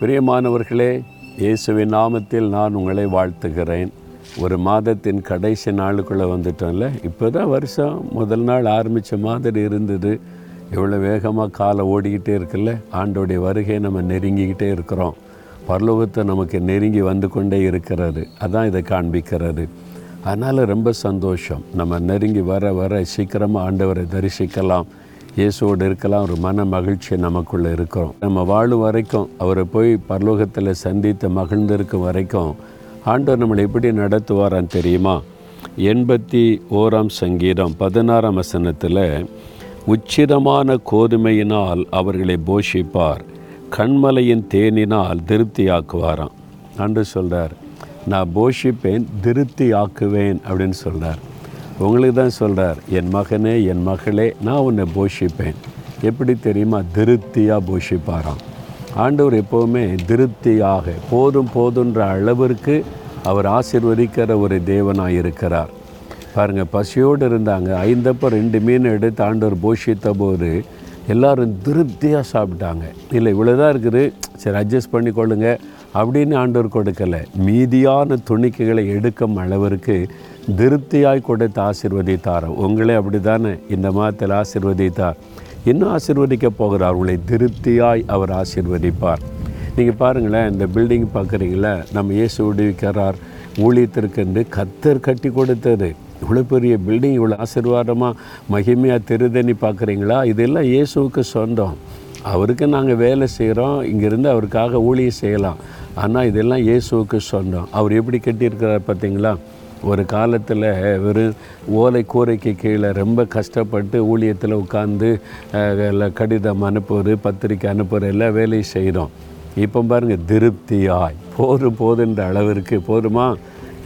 பிரியமானவர்களே இயேசுவின் நாமத்தில் நான் உங்களை வாழ்த்துகிறேன். ஒரு மாதத்தின் கடைசி நாளுக்குள்ளே வந்துட்டோம்ல இப்போ தான் வருஷம் முதல் நாள் ஆரம்பித்த மாதிரி இருந்தது. எவ்வளோ வேகமாக காலை ஓடிக்கிட்டே இருக்குல்ல ஆண்டோடைய வருகையை நம்ம நெருங்கிக்கிட்டே இருக்கிறோம். பரலோகத்தை நமக்கு நெருங்கி வந்து கொண்டே இருக்கிறாரு அதான் இதை காண்பிக்கிறாரு அதனால் ரொம்ப சந்தோஷம் நம்ம நெருங்கி வர வர சீக்கிரமாக ஆண்டவரை தரிசிக்கலாம். இயேசுவோடு இருக்கலாம் ஒரு மன மகிழ்ச்சி நமக்குள்ளே இருக்கிறோம். நம்ம வாழும் வரைக்கும் அவரை போய் பரலோகத்தில் சந்தித்து மகிழ்ந்திருக்கும் வரைக்கும் ஆண்டவர் நம்மளை எப்படி நடத்துவாரான்னு தெரியுமா? எண்பத்தி ஓராம் சங்கீதம் பதினாறாம் வசனத்தில் உச்சிதமான கோதுமையினால் அவர்களை போஷிப்பார் கண்மலையின் தேனினால் திருப்தியாக்குவாராம். அன்று சொல்கிறார் நான் போஷிப்பேன் திருப்தி ஆக்குவேன் அப்படின்னு சொல்கிறார் உங்களுக்கு தான் சொல்கிறார் என் மகனே என் மகளே நான் உன்னை போஷிப்பேன். எப்படி தெரியுமா? திருப்தியாக போஷிப்பாராம். ஆண்டவர் எப்போவுமே திருப்தியாக போதும் போதுன்ற அளவிற்கு அவர் ஆசிர்வதிக்கிற ஒரு தேவனாக இருக்கிறார். பாருங்கள் பசியோடு இருந்தாங்க ஐந்தப்போ ரெண்டு மீன் எடுத்து ஆண்டவர் போஷித்த போது எல்லோரும் திருப்தியாக சாப்பிட்டாங்க. இல்லை இவ்வளோதான் இருக்குது. சரி அட்ஜஸ்ட் பண்ணிக்கொள்ளுங்கள் அப்படின்னு ஆண்டவர் கொடுக்கலை. மீதியான துணிக்கைகளை எடுக்கும் அளவிற்கு திருப்தியாய் கொடுத்து ஆசிர்வதித்தார். உங்களே அப்படி தானே இந்த மாதத்தில் ஆசிர்வதித்தார். இன்னும் ஆசிர்வதிக்க போகிறார். உங்களை திருப்தியாய் அவர் ஆசிர்வதிப்பார். நீங்கள் பாருங்களேன் இந்த பில்டிங் பார்க்குறீங்களா நம்ம இயேசு விடுவிக்கிறார் ஊழியத்திற்கென்று கத்தர் கட்டி கொடுத்தது. இவ்வளோ பெரிய பில்டிங் இவ்வளோ ஆசீர்வாதமாக மகிமையாக திருதணி பார்க்குறீங்களா? இதெல்லாம் இயேசுவுக்கு சொந்தம். அவருக்கு நாங்கள் வேலை செய்கிறோம் இங்கேருந்து அவருக்காக ஊழியம் செய்யலாம். ஆனால் இதெல்லாம் இயேசுவுக்கு சொந்தம். அவர் எப்படி கட்டியிருக்கிறார் பார்த்தீங்களா? ஒரு காலத்தில் வெறும் ஓலை கூரைக்கு கீழே ரொம்ப கஷ்டப்பட்டு ஊழியத்தில் உட்காந்து கடிதம் அனுப்புவது பத்திரிக்கை அனுப்புகிற எல்லா வேலையும் செய்கிறோம் இப்போ பாருங்கள் திருப்தியாய். போதும் போதுன்ற அளவிற்கு. போதுமா?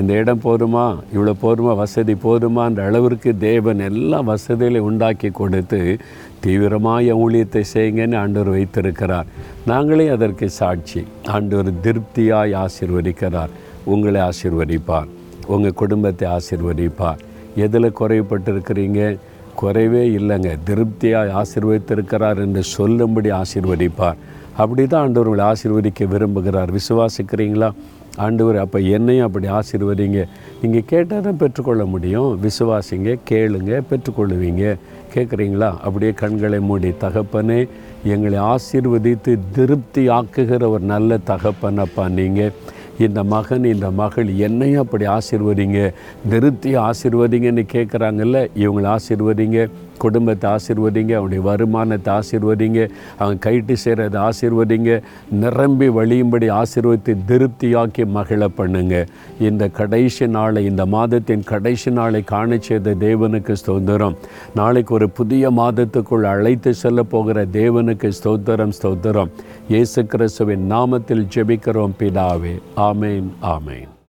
இந்த இடம் போதுமா? இவ்வளோ போதுமா? வசதி போருமான்ற அளவிற்கு தேவன் எல்லா வசதிகளையும் உண்டாக்கி கொடுத்து தீவிரமாக ஊழியத்தை செய்யுங்கன்னு ஆண்டவர் வைத்திருக்கிறார். நாங்களே அதற்கு சாட்சி. ஆண்டவர் திருப்தியாய் ஆசிர்வதிக்கிறார். உங்களை ஆசிர்வதிப்பார். உங்கள் குடும்பத்தை ஆசிர்வதிப்பார். எதில் குறைவுபட்டிருக்கிறீங்க? குறைவே இல்லைங்க. திருப்தியாக ஆசிர்வதித்திருக்கிறார் என்று சொல்லும்படி ஆசிர்வதிப்பார். அப்படி தான் ஆண்டவர்களை ஆசிர்வதிக்க விரும்புகிறார். விசுவாசிக்கிறீங்களா? ஆண்டவர் அப்போ என்னையும் அப்படி ஆசீர்வதிங்க. நீங்கள் கேட்டால் தான் பெற்றுக்கொள்ள முடியும். விசுவாசிங்க கேளுங்க பெற்றுக்கொள்ளுவீங்க. கேட்குறீங்களா அப்படியே கண்களை மூடி தகப்பனே எங்களை ஆசீர்வதித்து திருப்தி ஆக்குகிற ஒரு நல்ல தகப்பனப்பா நீங்கள் இந்த மகன் இந்த மகள் என்னையும் அப்படி ஆசீர்வதிங்க. திருப்தி ஆசிர்வதிங்கன்னு கேட்குறாங்கல்ல இவங்களை ஆசீர்வதிங்க. குடும்பத்தை ஆசிர்வதிங்க அவனுடைய வருமானத்தை ஆசிர்வதிங்க அவன் கைட்டு செய்கிறத ஆசிர்வதிங்க நிரம்பி வழியும்படி ஆசிர்வதித்து திருப்தியாக்கி மகிழ பண்ணுங்க. இந்த கடைசி நாளை இந்த மாதத்தின் கடைசி நாளை காண செய்த தேவனுக்கு ஸ்தோத்திரம். நாளைக்கு ஒரு புதிய மாதத்துக்குள் அழைத்து செல்ல போகிற தேவனுக்கு ஸ்தோத்திரம் ஸ்தோத்திரம். இயேசு கிறிஸ்துவின் நாமத்தில் ஜெபிக்கிறோம் பிதாவே. ஆமேன் ஆமேன்.